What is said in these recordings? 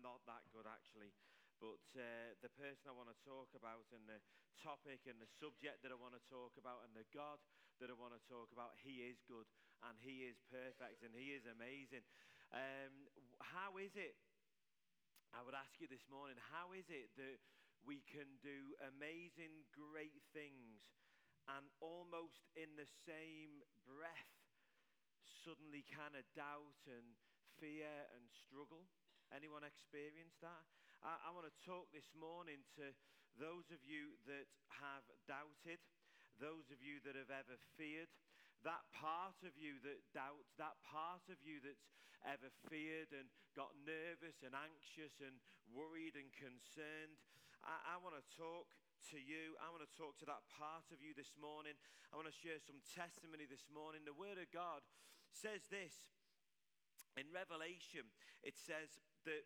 Not that good actually. But uh, the person I want to talk about, and the topic, and the subject that I want to talk about, and the God that I want to talk about, He is good, and He is perfect, and He is amazing. Um, how is it? I would ask you this morning, how is it that we can do amazing, great things, and almost in the same breath, suddenly kind of doubt and fear and struggle? Anyone experience that? I, I want to talk this morning to those of you that have doubted, those of you that have ever feared, that part of you that doubts, that part of you that's ever feared and got nervous and anxious and worried and concerned. I, I want to talk to you. I want to talk to that part of you this morning. I want to share some testimony this morning. The Word of God says this in Revelation, it says that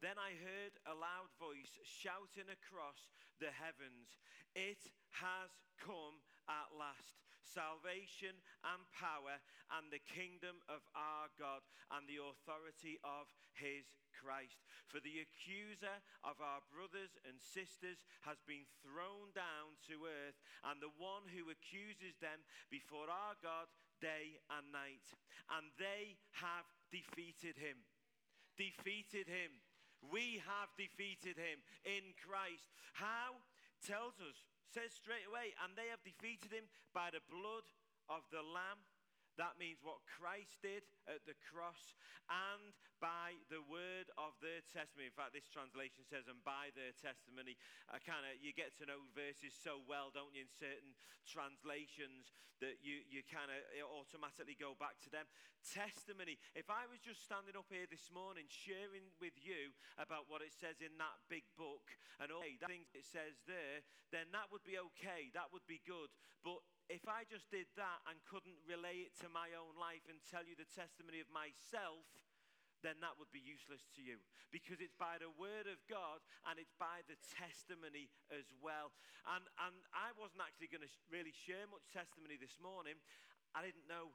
then I heard a loud voice shouting across the heavens, It has come at last. Salvation and power and the kingdom of our God and the authority of his Christ. For the accuser of our brothers and sisters has been thrown down to earth, and the one who accuses them before our God day and night. And they have defeated him. Defeated him we have defeated him in Christ. How? Tells us, says straight away, and they have defeated him by the blood of the Lamb that means what Christ did at the cross and by the word of their testimony. In fact, this translation says, and by their testimony. I kind of, you get to know verses so well, don't you, in certain translations that you, you kind of automatically go back to them. Testimony. If I was just standing up here this morning sharing with you about what it says in that big book and all the things it says there, then that would be okay. That would be good. But if I just did that and couldn't relay it to my own life and tell you the testimony of myself, then that would be useless to you because it's by the word of God and it's by the testimony as well. And, and I wasn't actually going to really share much testimony this morning. I didn't know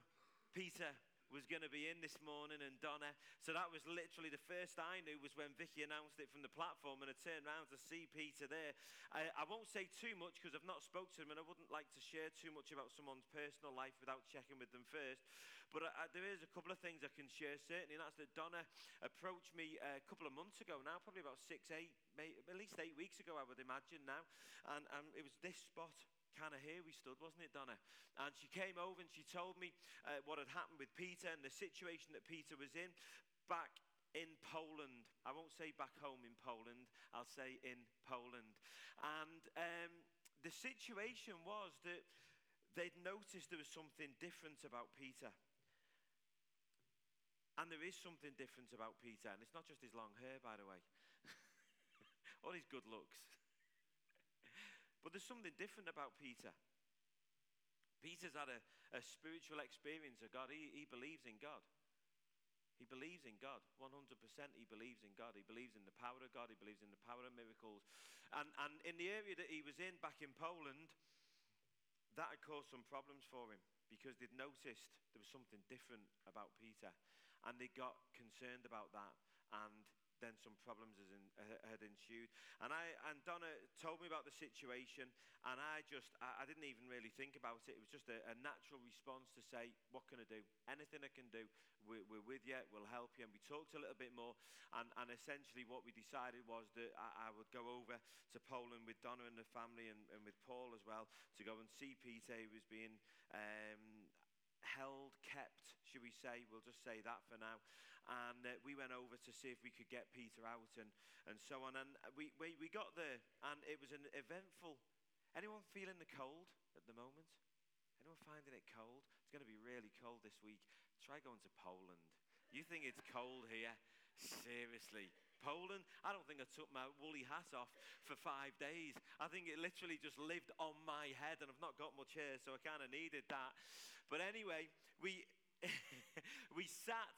Peter was going to be in this morning and Donna. So that was literally the first I knew was when Vicky announced it from the platform and I turned around to see Peter there. I, I won't say too much because I've not spoken to him and I wouldn't like to share too much about someone's personal life without checking with them first. But I, I, there is a couple of things I can share certainly and that's that Donna approached me uh, a couple of months ago now, probably about six, eight, maybe, at least eight weeks ago I would imagine now. And, and it was this spot kind of here we stood, wasn't it, Donna? And she came over and she told me uh, what had happened with Peter and the situation that Peter was in back in Poland. I won't say back home in Poland, I'll say in Poland. And um, the situation was that they'd noticed there was something different about Peter. And there is something different about Peter, and it's not just his long hair, by the way, or his good looks. But there's something different about Peter. Peter's had a, a spiritual experience of God. He, he believes in God. He believes in God. 100% he believes in God. He believes in the power of God. He believes in the power of miracles. And, and in the area that he was in back in Poland, that had caused some problems for him because they'd noticed there was something different about Peter. And they got concerned about that. And then some problems in, had ensued. And, I, and Donna told me about the situation, and I just, I, I didn't even really think about it. It was just a, a, natural response to say, what can I do? Anything I can do, we're, we're, with you, we'll help you. And we talked a little bit more, and, and essentially what we decided was that I, I would go over to Poland with Donna and the family, and, and with Paul as well, to go and see Peter, who was being um, held, kept, should we say? We'll just say that for now. And uh, we went over to see if we could get Peter out and, and so on. And we, we, we got there, and it was an eventful. Anyone feeling the cold at the moment? Anyone finding it cold? It's going to be really cold this week. Try going to Poland. You think it's cold here? Seriously. Poland, I don't think I took my woolly hat off for five days. I think it literally just lived on my head, and I've not got much hair, so I kind of needed that. But anyway, we, we sat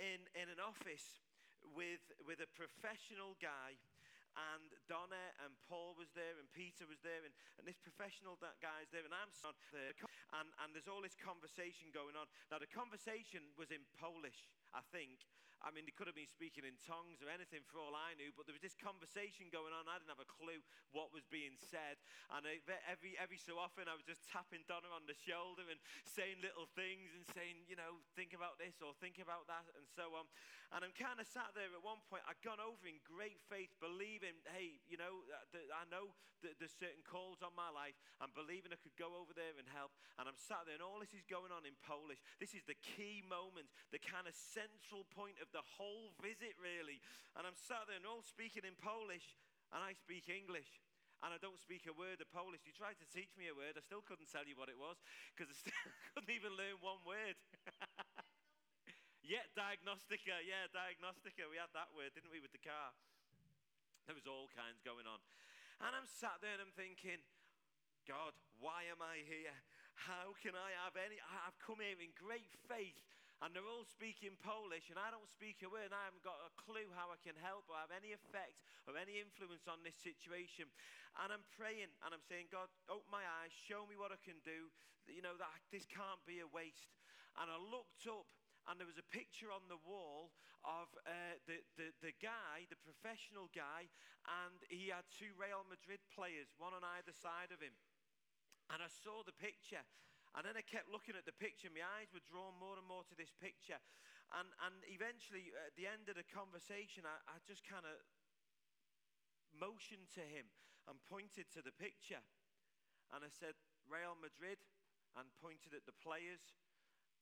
in, in an office with, with a professional guy and Donna and Paul was there and Peter was there and, and this professional that guy's there and I'm there and, and there's all this conversation going on. Now the conversation was in Polish I think. I mean, they could have been speaking in tongues or anything for all I knew, but there was this conversation going on. I didn't have a clue what was being said. And every, every so often, I was just tapping Donna on the shoulder and saying little things and saying, you know, think about this or think about that and so on. And I'm kind of sat there at one point, I'd gone over in great faith, believing, hey, you know, I know that there's certain calls on my life. I'm believing I could go over there and help. And I'm sat there, and all this is going on in Polish. This is the key moment, the kind of central point of the whole visit, really. And I'm sat there, and all speaking in Polish, and I speak English and I don't speak a word of Polish. You tried to teach me a word, I still couldn't tell you what it was because I still couldn't even learn one word. Yeah, diagnostica. Yeah, diagnostica. We had that word, didn't we, with the car? There was all kinds going on. And I'm sat there and I'm thinking, God, why am I here? How can I have any? I've come here in great faith, and they're all speaking Polish, and I don't speak a word, and I haven't got a clue how I can help or have any effect or any influence on this situation. And I'm praying, and I'm saying, God, open my eyes, show me what I can do. You know, that this can't be a waste. And I looked up, and there was a picture on the wall of uh, the, the, the guy, the professional guy, and he had two Real Madrid players, one on either side of him. And I saw the picture, and then I kept looking at the picture. My eyes were drawn more and more to this picture. And, and eventually, at the end of the conversation, I, I just kind of motioned to him and pointed to the picture. And I said, Real Madrid, and pointed at the players.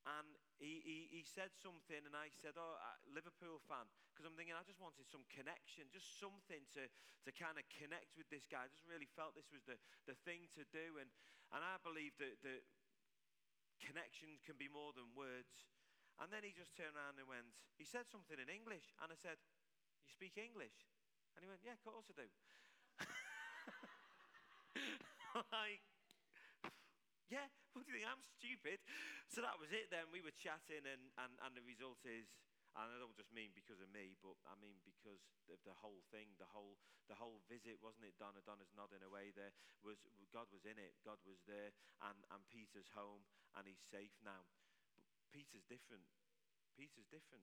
And he, he, he said something, and I said, Oh, uh, Liverpool fan. Because I'm thinking, I just wanted some connection, just something to, to kind of connect with this guy. I just really felt this was the, the thing to do. And, and I believe that, that connection can be more than words. And then he just turned around and went, He said something in English. And I said, You speak English? And he went, Yeah, of course I do. like, yeah, what do you think? I'm stupid. So that was it then. We were chatting, and, and, and the result is, and I don't just mean because of me, but I mean because of the whole thing, the whole, the whole visit, wasn't it? Donna, Donna's nodding away there. Was, God was in it, God was there, and, and Peter's home, and he's safe now. But Peter's different. Peter's different.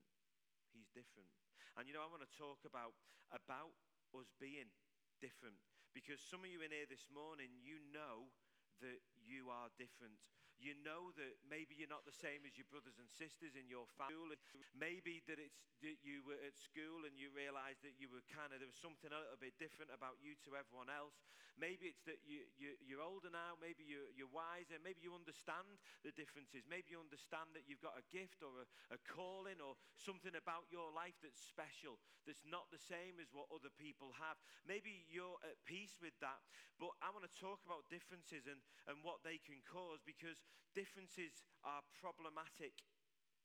He's different. And you know, I want to talk about, about us being different. Because some of you in here this morning, you know that you are different. You know that maybe you're not the same as your brothers and sisters in your family. Maybe that it's that you were at school and you realized that you were kind of, there was something a little bit different about you to everyone else. Maybe it's that you, you, you're older now. Maybe you're, you're wiser. Maybe you understand the differences. Maybe you understand that you've got a gift or a, a calling or something about your life that's special, that's not the same as what other people have. Maybe you're at peace with that. But I want to talk about differences and, and what they can cause because differences are problematic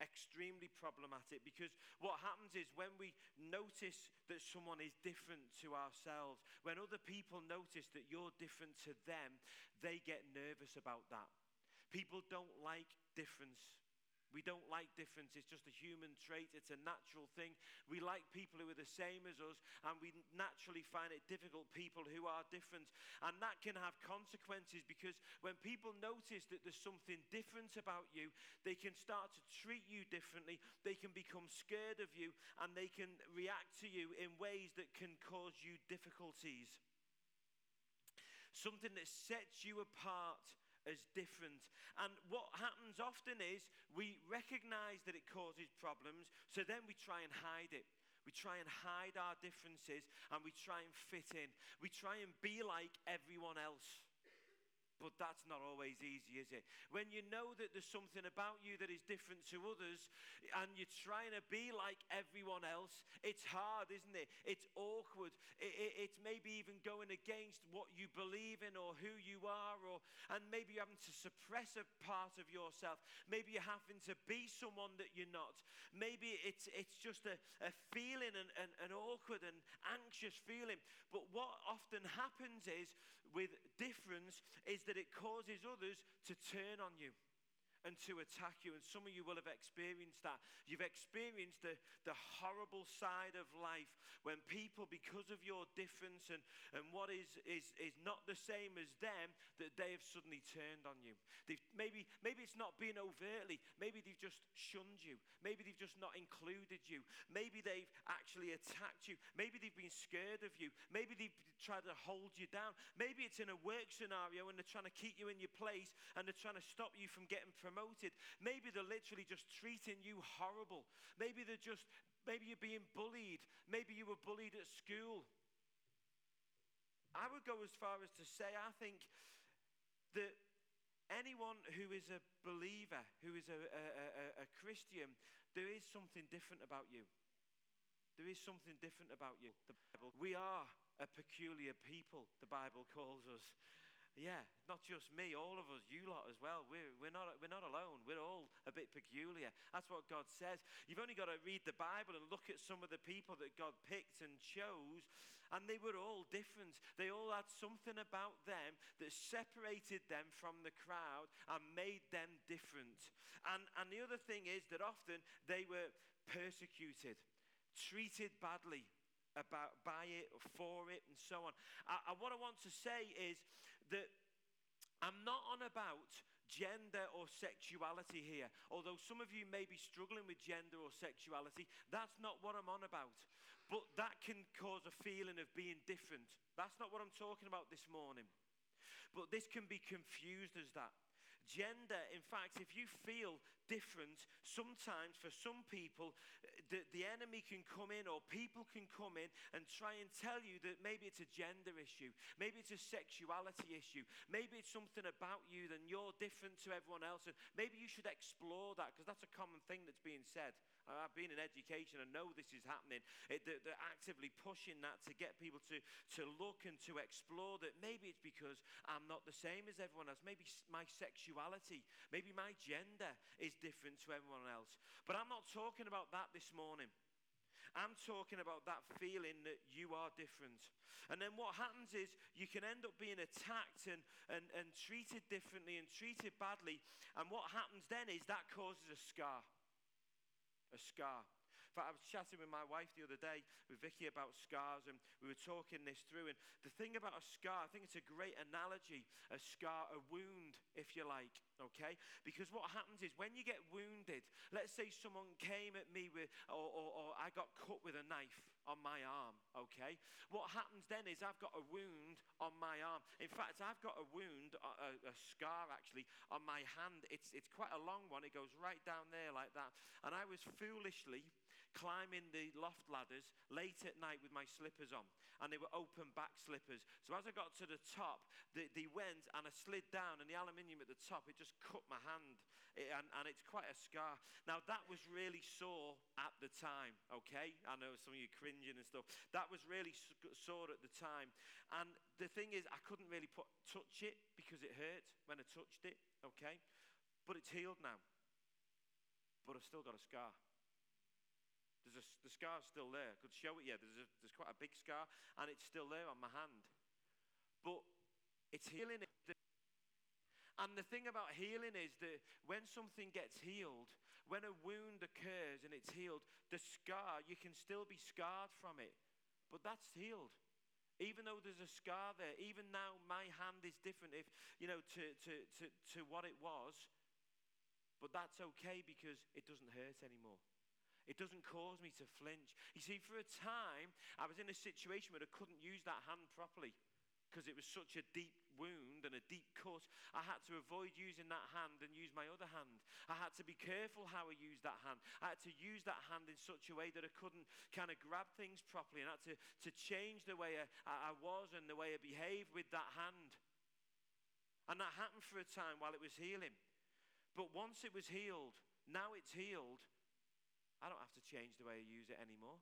extremely problematic because what happens is when we notice that someone is different to ourselves, when other people notice that you're different to them, they get nervous about that. People don't like difference. We don't like difference. It's just a human trait. It's a natural thing. We like people who are the same as us, and we naturally find it difficult people who are different. And that can have consequences because when people notice that there's something different about you, they can start to treat you differently. They can become scared of you, and they can react to you in ways that can cause you difficulties. Something that sets you apart as different. And what happens often is we recognize that it causes problems, so then we try and hide it. We try and hide our differences and we try and fit in. We try and be like everyone else. But that's not always easy, is it? When you know that there's something about you that is different to others and you're trying to be like everyone else, it's hard, isn't it? It's awkward. It, it, it's maybe even going against what you believe in or who you are, or, and maybe you're having to suppress a part of yourself. Maybe you're having to be someone that you're not. Maybe it's, it's just a, a feeling, an, an, an awkward and anxious feeling. But what often happens is with difference is that it causes others to turn on you. And to attack you. And some of you will have experienced that. You've experienced the, the horrible side of life when people, because of your difference and, and what is, is, is not the same as them, that they have suddenly turned on you. They've, maybe, maybe it's not been overtly. Maybe they've just shunned you. Maybe they've just not included you. Maybe they've actually attacked you. Maybe they've been scared of you. Maybe they've tried to hold you down. Maybe it's in a work scenario and they're trying to keep you in your place and they're trying to stop you from getting promoted. Maybe they're literally just treating you horrible. Maybe they're just, maybe you're being bullied. Maybe you were bullied at school. I would go as far as to say, I think that anyone who is a believer, who is a, a, a, a Christian, there is something different about you. There is something different about you. We are a peculiar people, the Bible calls us. Yeah, not just me, all of us, you lot as well. We're, we're, not, we're not alone. We're all a bit peculiar. That's what God says. You've only got to read the Bible and look at some of the people that God picked and chose, and they were all different. They all had something about them that separated them from the crowd and made them different. And, and the other thing is that often they were persecuted, treated badly about by it or for it and so on. I, I, what I want to say is that I'm not on about gender or sexuality here. Although some of you may be struggling with gender or sexuality, that's not what I'm on about. But that can cause a feeling of being different. That's not what I'm talking about this morning. But this can be confused as that gender. In fact, if you feel different, sometimes for some people, the, the enemy can come in or people can come in and try and tell you that maybe it's a gender issue, maybe it's a sexuality issue, maybe it's something about you that you're different to everyone else, and maybe you should explore that because that's a common thing that's being said. I've been in education and know this is happening. It, they're, they're, actively pushing that to get people to, to look and to explore that maybe it's because I'm not the same as everyone else. Maybe my sexuality, maybe my gender is different to everyone else. But I'm not talking about that this morning. I'm talking about that feeling that you are different. And then what happens is you can end up being attacked and, and, and treated differently and treated badly. And what happens then is that causes a scar a scar. Fact, I was chatting with my wife the other day, with Vicky, about scars, and we were talking this through. And the thing about a scar, I think it's a great analogy a scar, a wound, if you like, okay? Because what happens is when you get wounded, let's say someone came at me with, or, or, or I got cut with a knife on my arm, okay? What happens then is I've got a wound on my arm. In fact, I've got a wound, a, a, scar actually, on my hand. It's, it's quite a long one, it goes right down there like that. And I was foolishly climbing the loft ladders late at night with my slippers on. And they were open back slippers. So as I got to the top, they, they went and I slid down, and the aluminium at the top, it just cut my hand. It, and, and it's quite a scar. Now, that was really sore at the time, okay? I know some of you cringing and stuff. That was really sore at the time. And the thing is, I couldn't really put, touch it because it hurt when I touched it, okay? But it's healed now. But I've still got a scar. There's a, the scar's still there. I could show it, yeah. There's, a, there's quite a big scar, and it's still there on my hand. But it's healing. And the thing about healing is that when something gets healed, when a wound occurs and it's healed, the scar, you can still be scarred from it, but that's healed. Even though there's a scar there, even now my hand is different if, you know, to, to, to, to what it was, but that's okay because it doesn't hurt anymore. It doesn't cause me to flinch. You see, for a time, I was in a situation where I couldn't use that hand properly because it was such a deep wound and a deep cut. I had to avoid using that hand and use my other hand. I had to be careful how I used that hand. I had to use that hand in such a way that I couldn't kind of grab things properly and I had to, to change the way I, I was and the way I behaved with that hand. And that happened for a time while it was healing. But once it was healed, now it's healed, I don't have to change the way I use it anymore.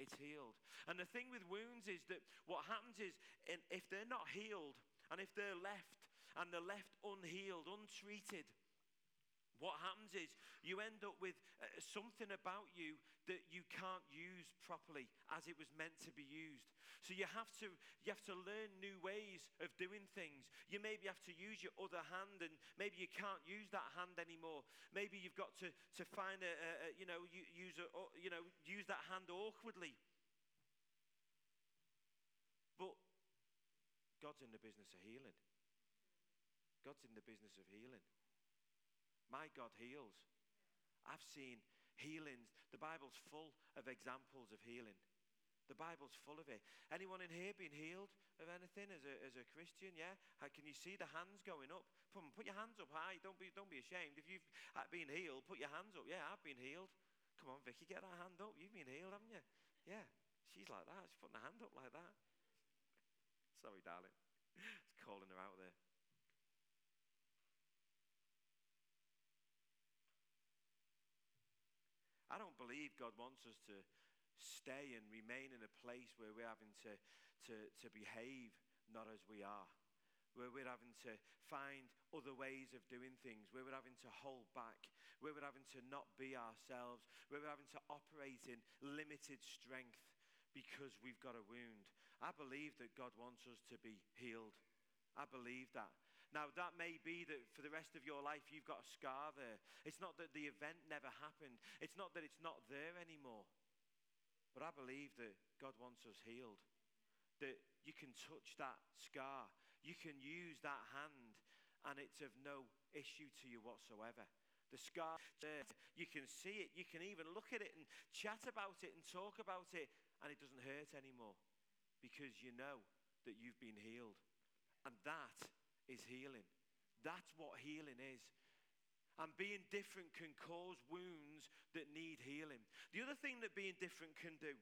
It's healed. And the thing with wounds is that what happens is if they're not healed and if they're left and they're left unhealed, untreated, what happens is you end up with uh, something about you that you can't use properly as it was meant to be used. So you have to you have to learn new ways of doing things. You maybe have to use your other hand, and maybe you can't use that hand anymore. Maybe you've got to to find a, a, a you know use a, you know use that hand awkwardly. But God's in the business of healing. God's in the business of healing. My God heals. I've seen healings. The Bible's full of examples of healing. The Bible's full of it. Anyone in here been healed of anything as a, as a Christian? Yeah? How, can you see the hands going up? Put, put your hands up high. Don't be, don't be ashamed. If you've uh, been healed, put your hands up. Yeah, I've been healed. Come on, Vicky, get that hand up. You've been healed, haven't you? Yeah. She's like that. She's putting her hand up like that. Sorry, darling. It's calling her out there. I don't believe God wants us to stay and remain in a place where we're having to, to, to behave not as we are, where we're having to find other ways of doing things, where we're having to hold back, where we're having to not be ourselves, where we're having to operate in limited strength because we've got a wound. I believe that God wants us to be healed. I believe that. Now, that may be that for the rest of your life you've got a scar there. It's not that the event never happened, it's not that it's not there anymore. But I believe that God wants us healed. That you can touch that scar, you can use that hand, and it's of no issue to you whatsoever. The scar you can see it, you can even look at it and chat about it and talk about it, and it doesn't hurt anymore because you know that you've been healed. And that is healing. That's what healing is. And being different can cause wounds that need healing. The other thing that being different can do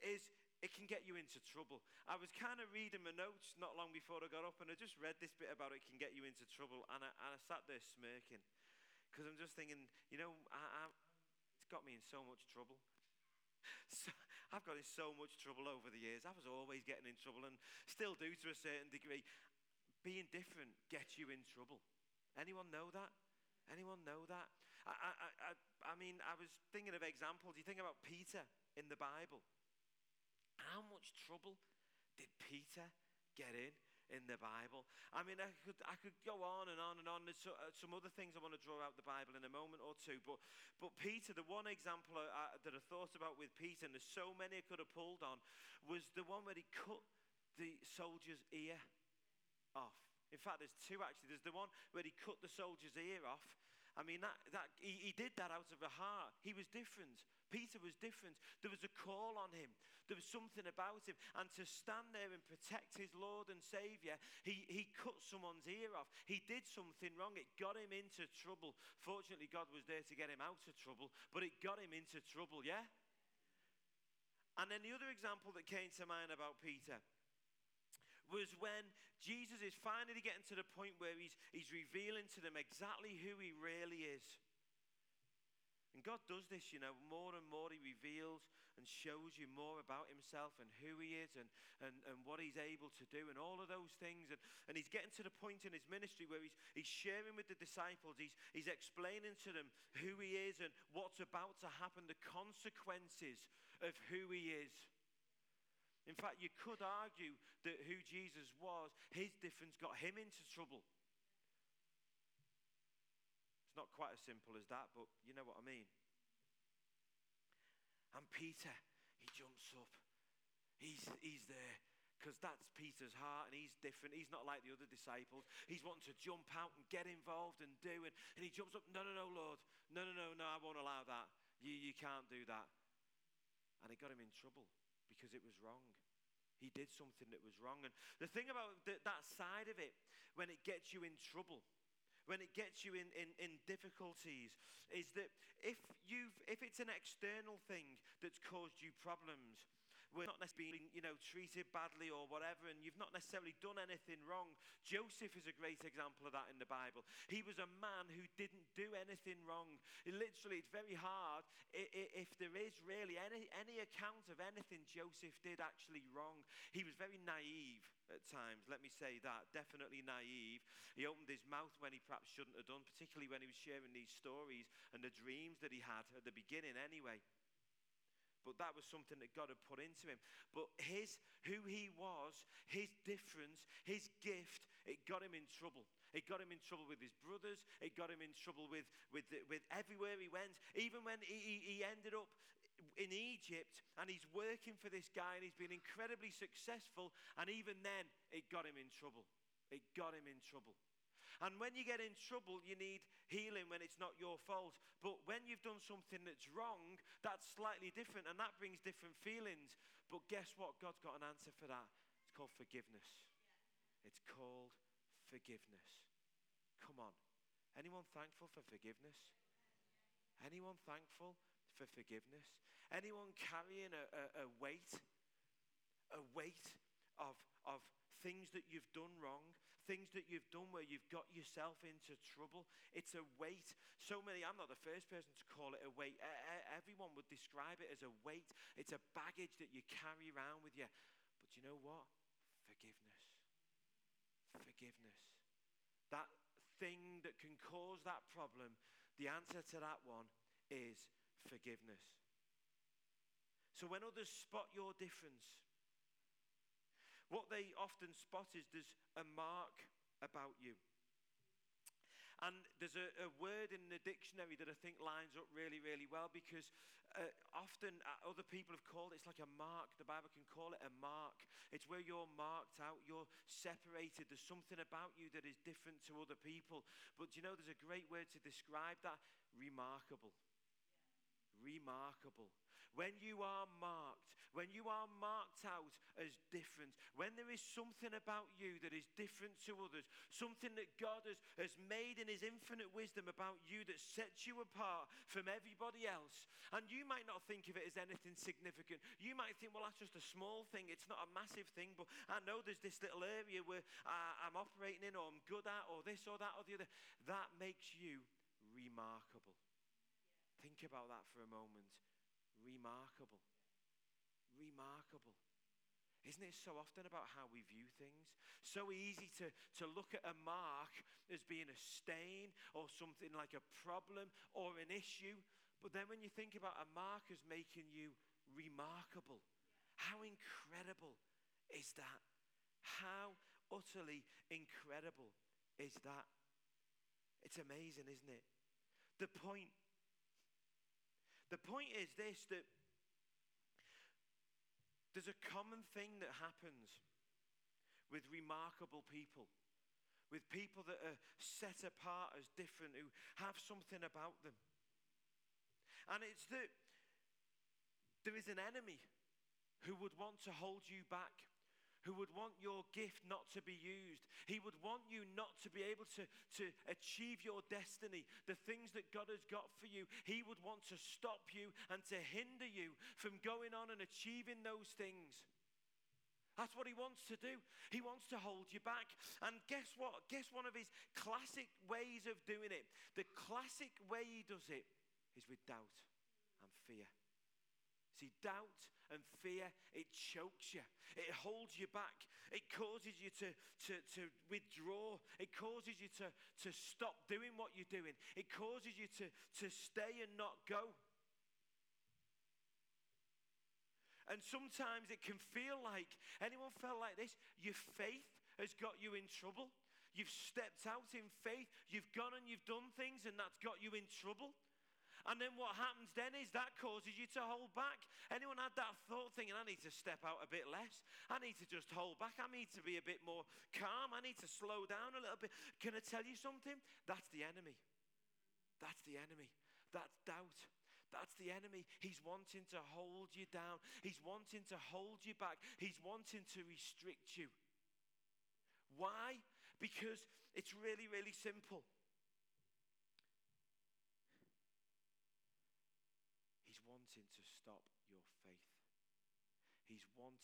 is it can get you into trouble. I was kind of reading my notes not long before I got up, and I just read this bit about it can get you into trouble, and I, and I sat there smirking because I'm just thinking, you know, I, I, it's got me in so much trouble. So, I've got in so much trouble over the years. I was always getting in trouble and still do to a certain degree being different gets you in trouble. Anyone know that? Anyone know that? I, I, I, I mean, I was thinking of examples. You think about Peter in the Bible. How much trouble did Peter get in in the Bible? I mean, I could, I could go on and on and on. There's so, uh, some other things I want to draw out the Bible in a moment or two. But, but Peter, the one example I, that I thought about with Peter, and there's so many I could have pulled on, was the one where he cut the soldier's ear off. In fact, there's two actually. There's the one where he cut the soldier's ear off. I mean, that, that, he, he did that out of a heart. He was different. Peter was different. There was a call on him. There was something about him. And to stand there and protect his Lord and Savior, he, he cut someone's ear off. He did something wrong. It got him into trouble. Fortunately, God was there to get him out of trouble, but it got him into trouble, yeah? And then the other example that came to mind about Peter was when Jesus is finally getting to the point where he's, he's revealing to them exactly who he really is. And God does this, you know, more and more He reveals and shows you more about Himself and who He is and, and, and what He's able to do and all of those things. And, and He's getting to the point in His ministry where He's, he's sharing with the disciples, he's, he's explaining to them who He is and what's about to happen, the consequences of who He is. In fact, you could argue that who Jesus was, his difference got him into trouble. It's not quite as simple as that, but you know what I mean. And Peter, he jumps up. He's, he's there because that's Peter's heart and he's different. He's not like the other disciples. He's wanting to jump out and get involved and do it. And he jumps up, no, no, no, Lord. No, no, no, no, I won't allow that. You, you can't do that. And it got him in trouble because it was wrong. He did something that was wrong. And the thing about th- that side of it, when it gets you in trouble, when it gets you in, in, in difficulties, is that if, you've, if it's an external thing that's caused you problems, were not necessarily being, you know, treated badly or whatever, and you've not necessarily done anything wrong. Joseph is a great example of that in the Bible. He was a man who didn't do anything wrong. It literally, it's very hard if there is really any, any account of anything Joseph did actually wrong. He was very naive at times, let me say that. Definitely naive. He opened his mouth when he perhaps shouldn't have done, particularly when he was sharing these stories and the dreams that he had at the beginning, anyway. But that was something that God had put into him. But his, who he was, his difference, his gift, it got him in trouble. It got him in trouble with his brothers. It got him in trouble with, with, with everywhere he went. Even when he, he ended up in Egypt and he's working for this guy and he's been incredibly successful. And even then, it got him in trouble. It got him in trouble. And when you get in trouble, you need healing when it's not your fault. But when you've done something that's wrong, that's slightly different and that brings different feelings. But guess what? God's got an answer for that. It's called forgiveness. It's called forgiveness. Come on. Anyone thankful for forgiveness? Anyone thankful for forgiveness? Anyone carrying a, a, a weight? A weight of, of things that you've done wrong, things that you've done where you've got yourself into trouble. It's a weight. So many, I'm not the first person to call it a weight. Everyone would describe it as a weight. It's a baggage that you carry around with you. But you know what? Forgiveness. Forgiveness. That thing that can cause that problem, the answer to that one is forgiveness. So when others spot your difference, what they often spot is there's a mark about you. And there's a, a, word in the dictionary that I think lines up really, really well because uh, often uh, other people have called it, it's like a mark. The Bible can call it a mark. It's where you're marked out, you're separated. There's something about you that is different to other people. But you know, there's a great word to describe that remarkable. Remarkable. When you are marked, when you are marked out as different, when there is something about you that is different to others, something that God has, has made in His infinite wisdom about you that sets you apart from everybody else, and you might not think of it as anything significant. You might think, well, that's just a small thing, it's not a massive thing, but I know there's this little area where uh, I'm operating in, or I'm good at, or this or that or the other. That makes you remarkable. Think about that for a moment remarkable. Remarkable. Isn't it so often about how we view things? So easy to, to look at a mark as being a stain or something like a problem or an issue. But then when you think about a mark as making you remarkable, how incredible is that? How utterly incredible is that? It's amazing, isn't it? The point the point is this that there's a common thing that happens with remarkable people, with people that are set apart as different, who have something about them. And it's that there is an enemy who would want to hold you back who would want your gift not to be used. He would want you not to be able to, to achieve your destiny, the things that God has got for you. He would want to stop you and to hinder you from going on and achieving those things. That's what he wants to do. He wants to hold you back. And guess what? Guess one of his classic ways of doing it? The classic way he does it is with doubt and fear. See, doubt and fear, it chokes you, it holds you back, it causes you to, to, to withdraw, it causes you to, to stop doing what you're doing, it causes you to, to stay and not go. And sometimes it can feel like, anyone felt like this? Your faith has got you in trouble. You've stepped out in faith. You've gone and you've done things, and that's got you in trouble. And then what happens then is that causes you to hold back. Anyone had that thought thinking, I need to step out a bit less? I need to just hold back. I need to be a bit more calm. I need to slow down a little bit. Can I tell you something? That's the enemy. That's the enemy. That's doubt. That's the enemy. He's wanting to hold you down. He's wanting to hold you back. He's wanting to restrict you. Why? Because it's really, really simple. wanting to stop your faith.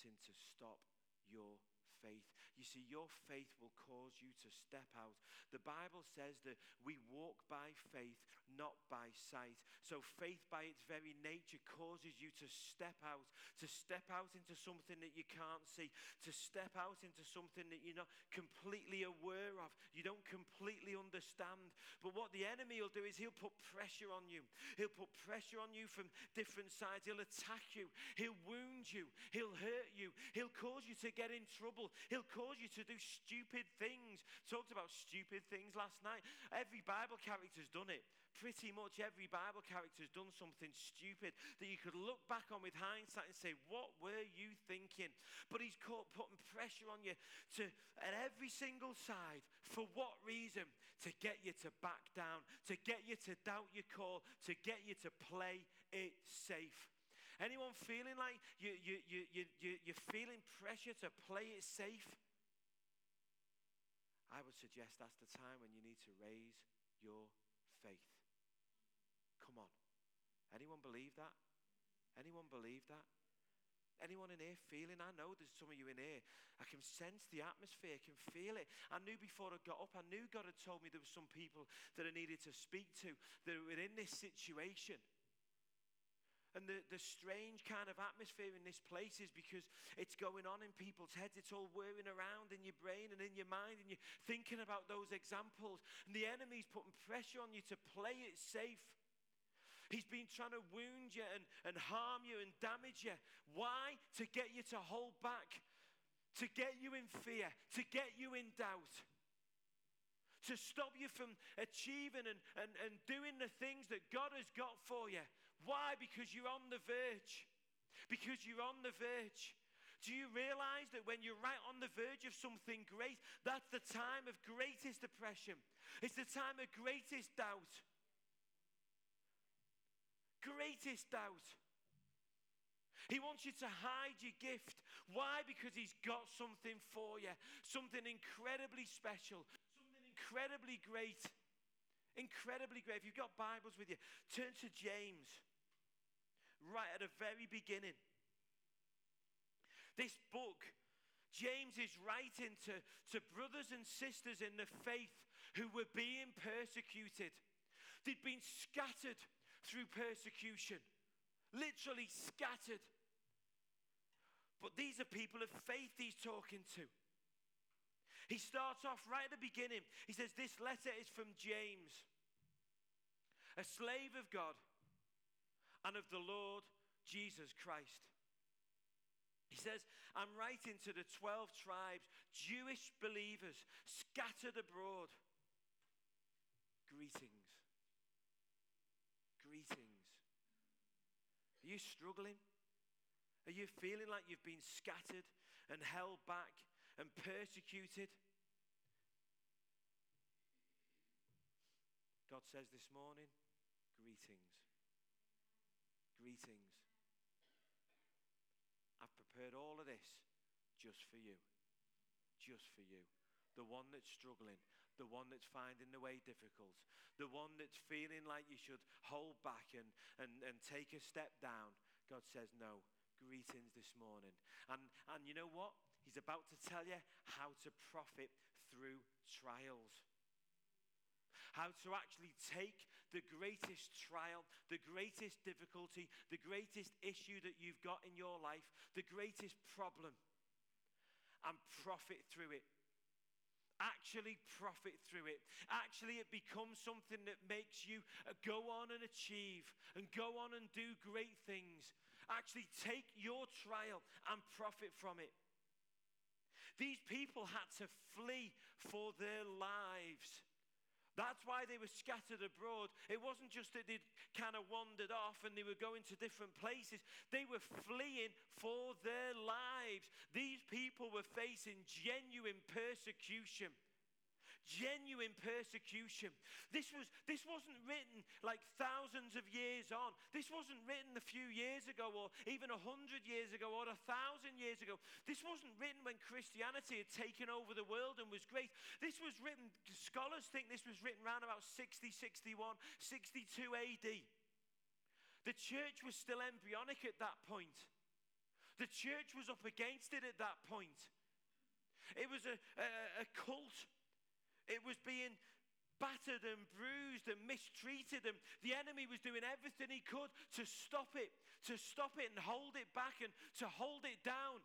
To stop your faith. You see, your faith will cause you to step out. The Bible says that we walk by faith, not by sight. So, faith by its very nature causes you to step out, to step out into something that you can't see, to step out into something that you're not completely aware of, you don't completely understand. But what the enemy will do is he'll put pressure on you. He'll put pressure on you from different sides. He'll attack you, he'll wound you, he'll hurt you, he'll cause you to get in trouble, he'll cause you to do stupid things. Talked about stupid things last night. Every Bible character's done it. Pretty much every Bible character has done something stupid that you could look back on with hindsight and say, What were you thinking? But he's caught putting pressure on you to at every single side. For what reason? To get you to back down, to get you to doubt your call, to get you to play it safe. Anyone feeling like you, you, you, you, you, you're feeling pressure to play it safe? I would suggest that's the time when you need to raise your faith. Come on. Anyone believe that? Anyone believe that? Anyone in here feeling? I know there's some of you in here. I can sense the atmosphere, I can feel it. I knew before I got up, I knew God had told me there were some people that I needed to speak to that were in this situation. And the, the strange kind of atmosphere in this place is because it's going on in people's heads. It's all whirring around in your brain and in your mind, and you're thinking about those examples. And the enemy's putting pressure on you to play it safe. He's been trying to wound you and, and harm you and damage you. Why? To get you to hold back, to get you in fear, to get you in doubt to stop you from achieving and, and, and doing the things that God has got for you. Why? Because you're on the verge. Because you're on the verge. Do you realize that when you're right on the verge of something great, that's the time of greatest depression? It's the time of greatest doubt. Greatest doubt. He wants you to hide your gift. Why? Because he's got something for you, something incredibly special, something incredibly great. Incredibly great. If you've got Bibles with you, turn to James right at the very beginning. This book, James is writing to, to brothers and sisters in the faith who were being persecuted. They'd been scattered through persecution, literally scattered. But these are people of faith he's talking to. He starts off right at the beginning. He says, This letter is from James, a slave of God and of the Lord Jesus Christ. He says, I'm writing to the 12 tribes, Jewish believers scattered abroad. Greetings. Are you struggling? Are you feeling like you've been scattered and held back and persecuted? God says this morning, greetings. Greetings. I've prepared all of this just for you. Just for you. The one that's struggling, the one that's finding the way difficult, the one that's feeling like you should hold back and, and, and take a step down. God says, No, greetings this morning. And, and you know what? He's about to tell you how to profit through trials how to actually take the greatest trial, the greatest difficulty, the greatest issue that you've got in your life, the greatest problem, and profit through it. Actually, profit through it. Actually, it becomes something that makes you uh, go on and achieve and go on and do great things. Actually, take your trial and profit from it. These people had to flee for their lives. That's why they were scattered abroad. It wasn't just that they'd kind of wandered off and they were going to different places, they were fleeing for their lives. These people were facing genuine persecution genuine persecution. This, was, this wasn't written like thousands of years on. This wasn't written a few years ago or even a hundred years ago or a thousand years ago. This wasn't written when Christianity had taken over the world and was great. This was written, scholars think this was written around about 60, 61, 62 AD. The church was still embryonic at that point. The church was up against it at that point. It was a, a, a cult. It was being battered and bruised and mistreated, and the enemy was doing everything he could to stop it, to stop it and hold it back and to hold it down.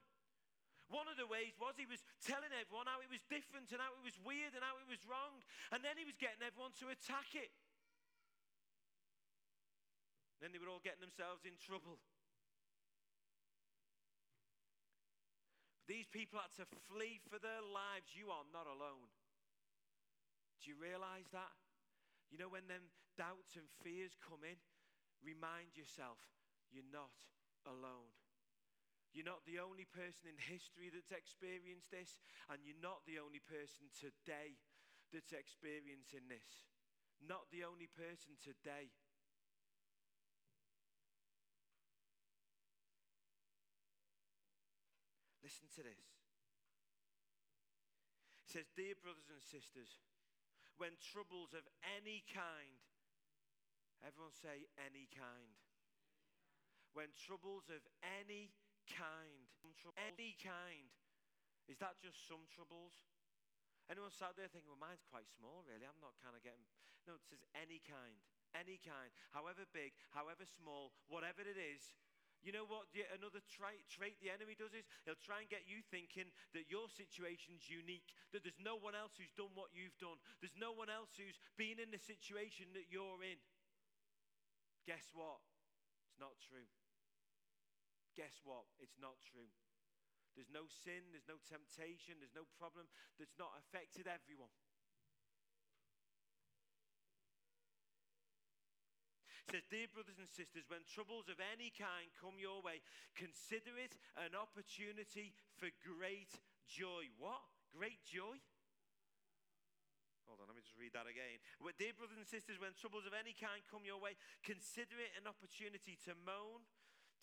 One of the ways was he was telling everyone how it was different and how it was weird and how it was wrong, and then he was getting everyone to attack it. Then they were all getting themselves in trouble. These people had to flee for their lives. You are not alone. Do you realize that? You know, when them doubts and fears come in, remind yourself you're not alone. You're not the only person in history that's experienced this, and you're not the only person today that's experiencing this. Not the only person today. Listen to this. It says, Dear brothers and sisters, when troubles of any kind, everyone say any kind. When troubles of any kind, any kind, is that just some troubles? Anyone sat there thinking, well, mine's quite small, really. I'm not kind of getting. No, it says any kind, any kind, however big, however small, whatever it is, you know what? Another trait, trait the enemy does is he'll try and get you thinking that your situation's unique, that there's no one else who's done what you've done, there's no one else who's been in the situation that you're in. Guess what? It's not true. Guess what? It's not true. There's no sin, there's no temptation, there's no problem that's not affected everyone. Says, Dear brothers and sisters, when troubles of any kind come your way, consider it an opportunity for great joy. What? Great joy? Hold on, let me just read that again. Dear brothers and sisters, when troubles of any kind come your way, consider it an opportunity to moan,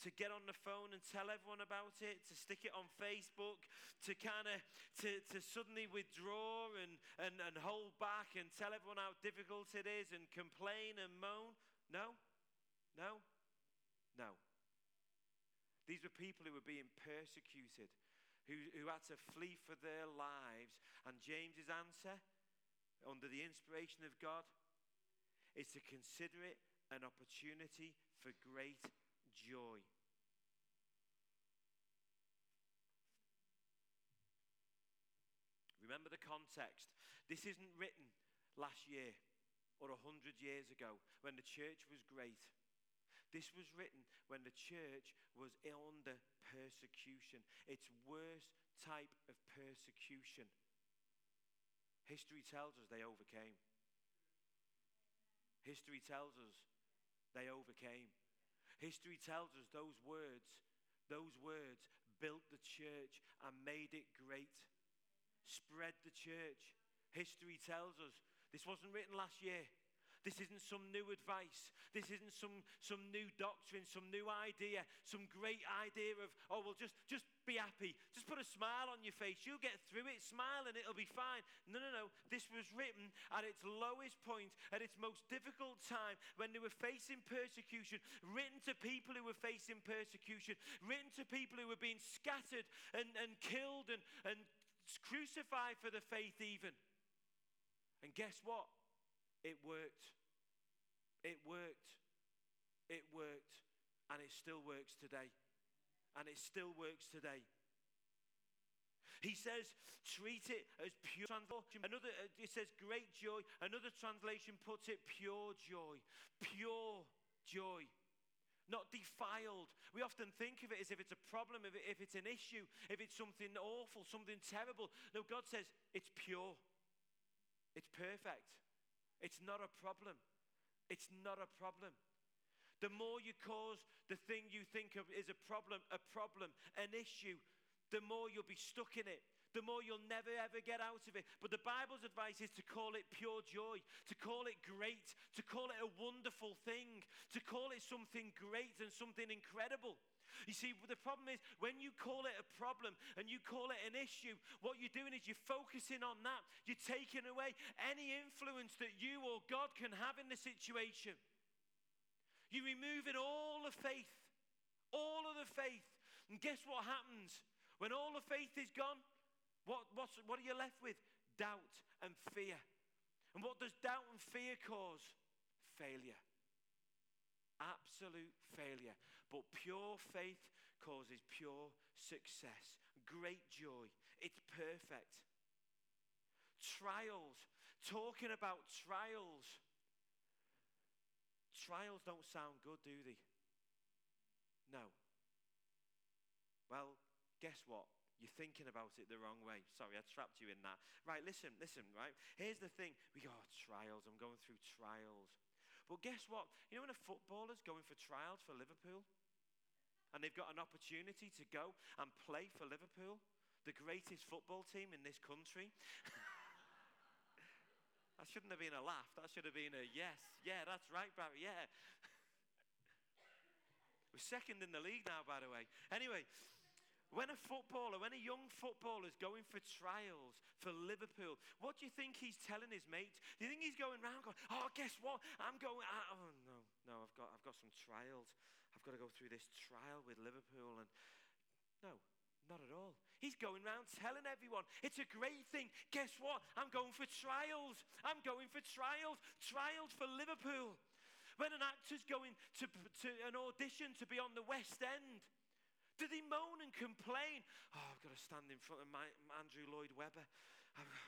to get on the phone and tell everyone about it, to stick it on Facebook, to kind of to, to suddenly withdraw and, and, and hold back and tell everyone how difficult it is and complain and moan. No? No? No. These were people who were being persecuted, who, who had to flee for their lives. And James's answer, under the inspiration of God, is to consider it an opportunity for great joy. Remember the context. This isn't written last year or a hundred years ago when the church was great. This was written when the church was under persecution, its worst type of persecution. History tells us they overcame. History tells us they overcame. History tells us those words, those words built the church and made it great, spread the church. History tells us this wasn't written last year. This isn't some new advice. This isn't some, some new doctrine, some new idea, some great idea of, oh, well, just, just be happy. Just put a smile on your face. You'll get through it. Smile and it'll be fine. No, no, no. This was written at its lowest point, at its most difficult time, when they were facing persecution, written to people who were facing persecution, written to people who were being scattered and, and killed and, and crucified for the faith, even. And guess what? It worked. It worked. It worked. And it still works today. And it still works today. He says, treat it as pure. Another, uh, it says great joy. Another translation puts it pure joy. Pure joy. Not defiled. We often think of it as if it's a problem, if, if it's an issue, if it's something awful, something terrible. No, God says it's pure. It's perfect. It's not a problem. It's not a problem. The more you cause the thing you think of is a problem, a problem, an issue, the more you'll be stuck in it. The more you'll never ever get out of it. But the Bible's advice is to call it pure joy, to call it great, to call it a wonderful thing, to call it something great and something incredible. You see, the problem is when you call it a problem and you call it an issue, what you're doing is you're focusing on that. You're taking away any influence that you or God can have in the situation. You're removing all the faith, all of the faith And guess what happens? When all the faith is gone, what, what are you left with? Doubt and fear. And what does doubt and fear cause? Failure. Absolute failure. But pure faith causes pure success, great joy. It's perfect. Trials. Talking about trials. Trials don't sound good, do they? No. Well, guess what? You're thinking about it the wrong way. Sorry, I trapped you in that. Right, listen, listen, right? Here's the thing. We go, oh, trials. I'm going through trials. But guess what? You know when a footballer's going for trials for Liverpool? And they've got an opportunity to go and play for Liverpool, the greatest football team in this country. that shouldn't have been a laugh. That should have been a yes. Yeah, that's right, Barry. Yeah. We're second in the league now, by the way. Anyway, when a footballer, when a young footballer is going for trials for Liverpool, what do you think he's telling his mates? Do you think he's going around going, oh, guess what? I'm going, oh, no, no, I've got, I've got some trials. I've got to go through this trial with Liverpool. And no, not at all. He's going around telling everyone, it's a great thing. Guess what? I'm going for trials. I'm going for trials. Trials for Liverpool. When an actor's going to, to an audition to be on the West End, do they moan and complain? Oh, I've got to stand in front of my, Andrew Lloyd Webber. Oh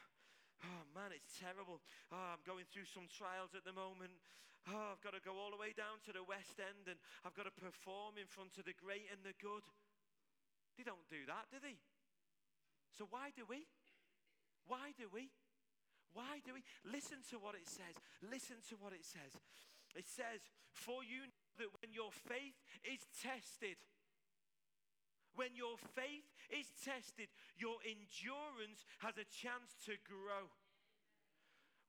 man, it's terrible. Oh, I'm going through some trials at the moment. Oh, I've got to go all the way down to the West End and I've got to perform in front of the great and the good. They don't do that, do they? So why do we? Why do we? Why do we? Listen to what it says. Listen to what it says. It says, For you know that when your faith is tested, when your faith is tested, your endurance has a chance to grow.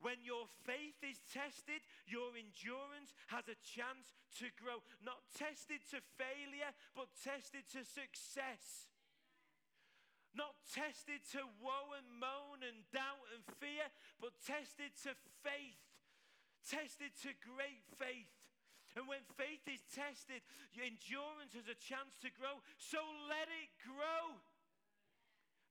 When your faith is tested, your endurance has a chance to grow. Not tested to failure, but tested to success. Not tested to woe and moan and doubt and fear, but tested to faith. Tested to great faith. And when faith is tested, your endurance has a chance to grow. So let it grow.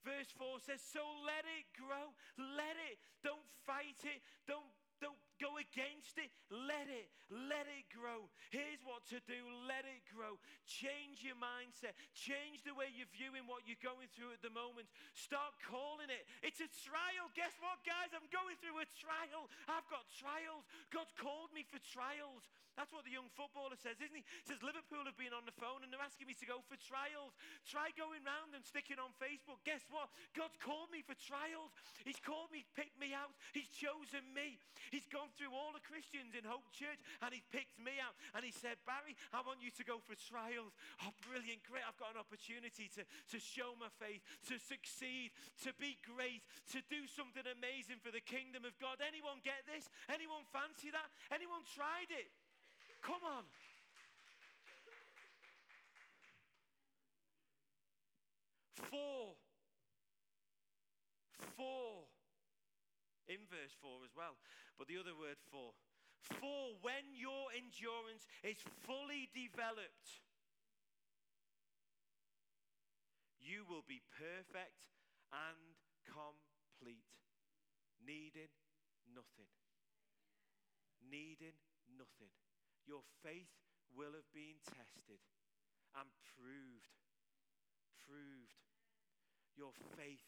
Verse 4 says, So let it grow. Let it. Don't fight it. Don't, don't go against it. Let it, let it grow. Here's what to do let it grow. Change your mindset, change the way you're viewing what you're going through at the moment. Start calling it. It's a trial. Guess what, guys? I'm going through a trial. I've got trials. God's called me for trials. That's what the young footballer says, isn't he? he says, Liverpool have been on the phone and they're asking me to go for trials. Try going round and sticking on Facebook. Guess what? God's called me for trials. He's called me, picked me out. He's chosen me. He's gone gone through all the Christians in Hope Church and he picked me out and he said, Barry, I want you to go for trials. Oh, brilliant, great. I've got an opportunity to, to show my faith, to succeed, to be great, to do something amazing for the kingdom of God. Anyone get this? Anyone fancy that? Anyone tried it? Come on. Four. In verse 4 as well. But the other word for. For when your endurance is fully developed, you will be perfect and complete, needing nothing. Needing nothing. Your faith will have been tested and proved. Proved. Your faith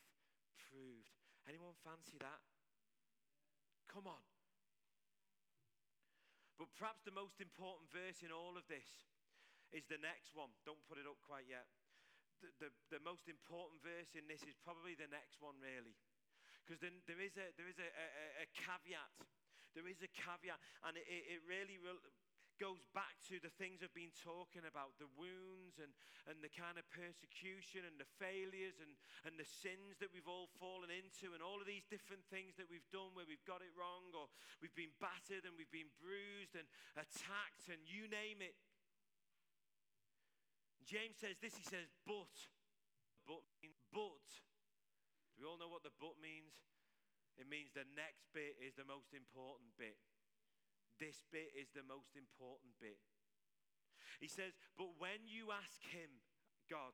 proved. Anyone fancy that? Come on. But perhaps the most important verse in all of this is the next one. Don't put it up quite yet. The, the, the most important verse in this is probably the next one, really. Because then there is a, there is a, a, a caveat. There is a caveat, and it, it really re- goes to the things I've been talking about the wounds and, and the kind of persecution and the failures and, and the sins that we've all fallen into, and all of these different things that we've done where we've got it wrong, or we've been battered and we've been bruised and attacked, and you name it. James says this he says, but. But, but. Do we all know what the but means? It means the next bit is the most important bit. This bit is the most important bit. He says, But when you ask Him, God,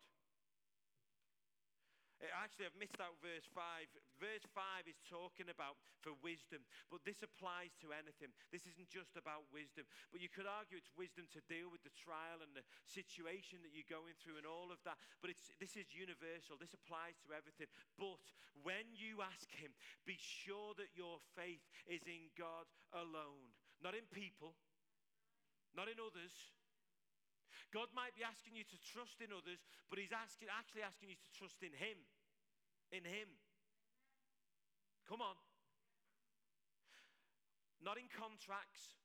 Actually, I've missed out verse 5. Verse 5 is talking about for wisdom, but this applies to anything. This isn't just about wisdom, but you could argue it's wisdom to deal with the trial and the situation that you're going through and all of that. But it's, this is universal, this applies to everything. But when you ask Him, be sure that your faith is in God alone, not in people, not in others. God might be asking you to trust in others, but He's asking, actually asking you to trust in Him. In Him. Come on. Not in contracts.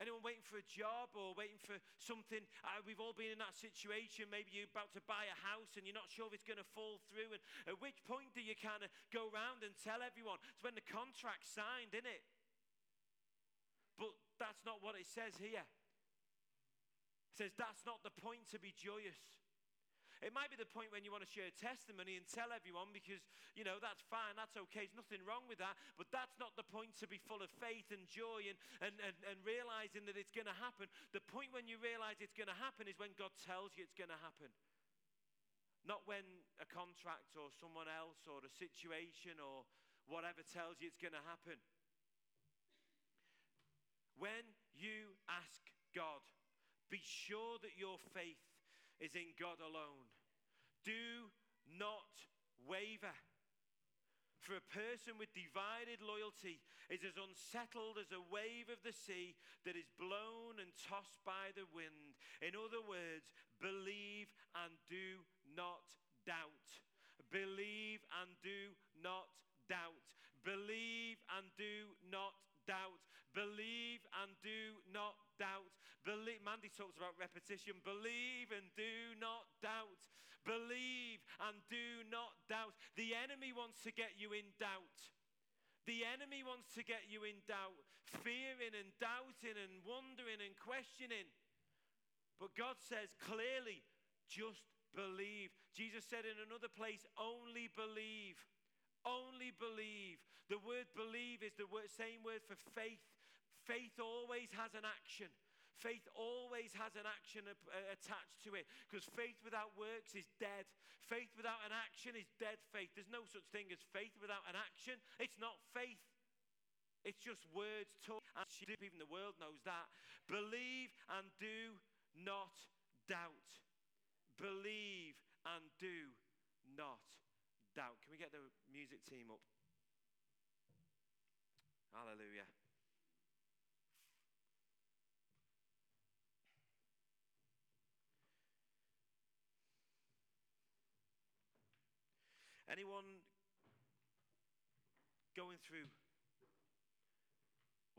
Anyone waiting for a job or waiting for something? Uh, we've all been in that situation. Maybe you're about to buy a house and you're not sure if it's going to fall through. And at which point do you kind of go around and tell everyone? It's when the contract's signed, isn't it? But that's not what it says here. Says that's not the point to be joyous. It might be the point when you want to share testimony and tell everyone because, you know, that's fine, that's okay, there's nothing wrong with that. But that's not the point to be full of faith and joy and, and, and, and realizing that it's going to happen. The point when you realize it's going to happen is when God tells you it's going to happen. Not when a contract or someone else or a situation or whatever tells you it's going to happen. When you ask God, be sure that your faith is in God alone. Do not waver. For a person with divided loyalty is as unsettled as a wave of the sea that is blown and tossed by the wind. In other words, believe and do not doubt. Believe and do not doubt. Believe and do not doubt. Believe and do not doubt. Believe, Mandy talks about repetition. Believe and do not doubt. Believe and do not doubt. The enemy wants to get you in doubt. The enemy wants to get you in doubt, fearing and doubting and wondering and questioning. But God says clearly, just believe. Jesus said in another place, only believe. Only believe. The word believe is the word, same word for faith. Faith always has an action. Faith always has an action uh, attached to it because faith without works is dead. Faith without an action is dead faith. There's no such thing as faith without an action. It's not faith. It's just words talk. And even the world knows that. Believe and do not doubt. Believe and do not doubt. Can we get the music team up? Hallelujah. Anyone going through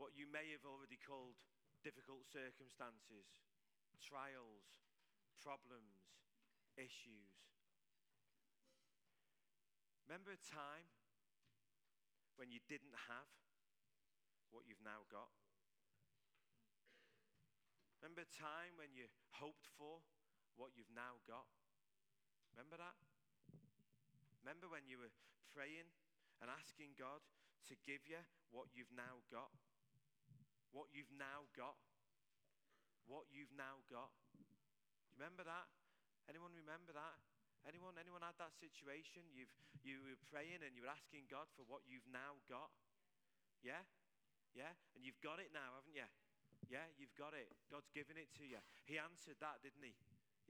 what you may have already called difficult circumstances, trials, problems, issues? Remember a time when you didn't have what you've now got? Remember a time when you hoped for what you've now got? Remember that? Remember when you were praying and asking God to give you what you've now got? What you've now got? What you've now got? You remember that? Anyone remember that? Anyone, anyone had that situation? You've, you were praying and you were asking God for what you've now got? Yeah? Yeah? And you've got it now, haven't you? Yeah, you've got it. God's given it to you. He answered that, didn't he?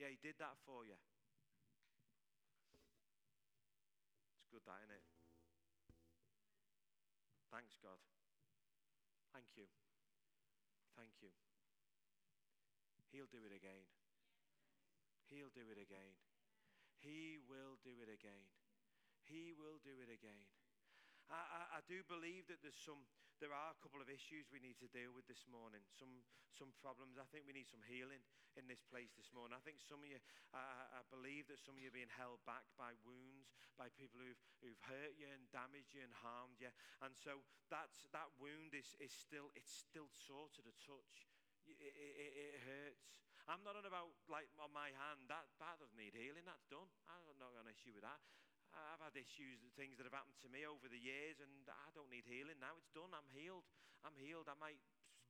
Yeah, he did that for you. Good, that, isn't it? Thanks, God. Thank you. Thank you. He'll do it again. He'll do it again. He will do it again. He will do it again. I, I, I, do believe that there's some, there are a couple of issues we need to deal with this morning. Some, some problems. I think we need some healing in this place this morning. I think some of you, I, I believe that some of you are being held back by wounds, by people who've, who've hurt you and damaged you and harmed you. And so that's, that wound is, is still, it's still sore to the touch. It, it, it, hurts. I'm not on about like on my hand. That that doesn't need healing. That's done. I've not got an issue with that. I've had issues, things that have happened to me over the years, and I don't need healing now. It's done. I'm healed. I'm healed. I might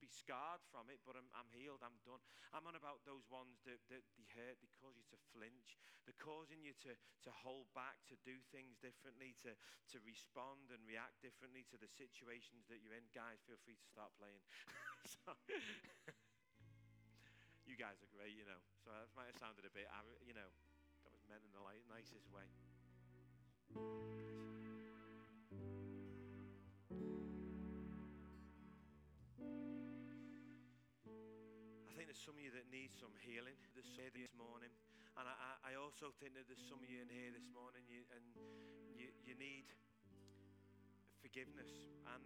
be scarred from it, but I'm, I'm healed. I'm done. I'm on about those ones that, that they hurt. They cause you to flinch. They're causing you to, to hold back, to do things differently, to, to respond and react differently to the situations that you're in. Guys, feel free to start playing. you guys are great, you know. So that might have sounded a bit, you know, that was meant in the nicest way. There's some of you that need some healing this, this morning. And I, I also think that there's some of you in here this morning you, and you, you need forgiveness. And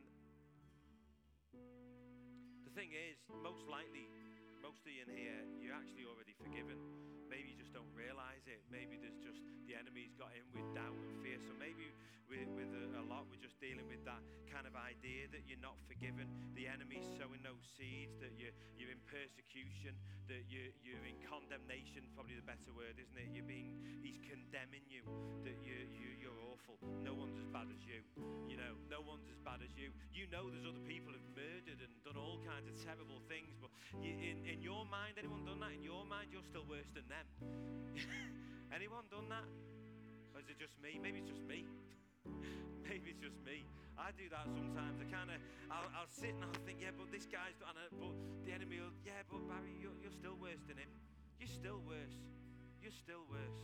the thing is, most likely, most of you in here, you're actually already forgiven. Maybe you just don't realize it. Maybe there's just the enemy's got in with doubt and fear. So maybe with, with a, a, lot, we're just dealing with that kind of idea that you're not forgiven. The enemy's sowing those seeds, that you're, you're in persecution, that you, you're in condemnation, probably the better word, isn't it? You're being, he's condemning you, that you, you, you're awful. No one's as bad as you. You know, no one's as bad as you. You know there's other people who've murdered and done all kinds of terrible things, but you, in, in your mind, anyone done that? In your mind, you're still worse than them. anyone done that? Or is it just me? Maybe it's just me. Maybe it's just me. I do that sometimes. I kind of, I'll, I'll, sit and I'll think, yeah, but this guy's done it. But the enemy will, yeah, but Barry, you're, you're still worse than him. You're still worse. You're still worse.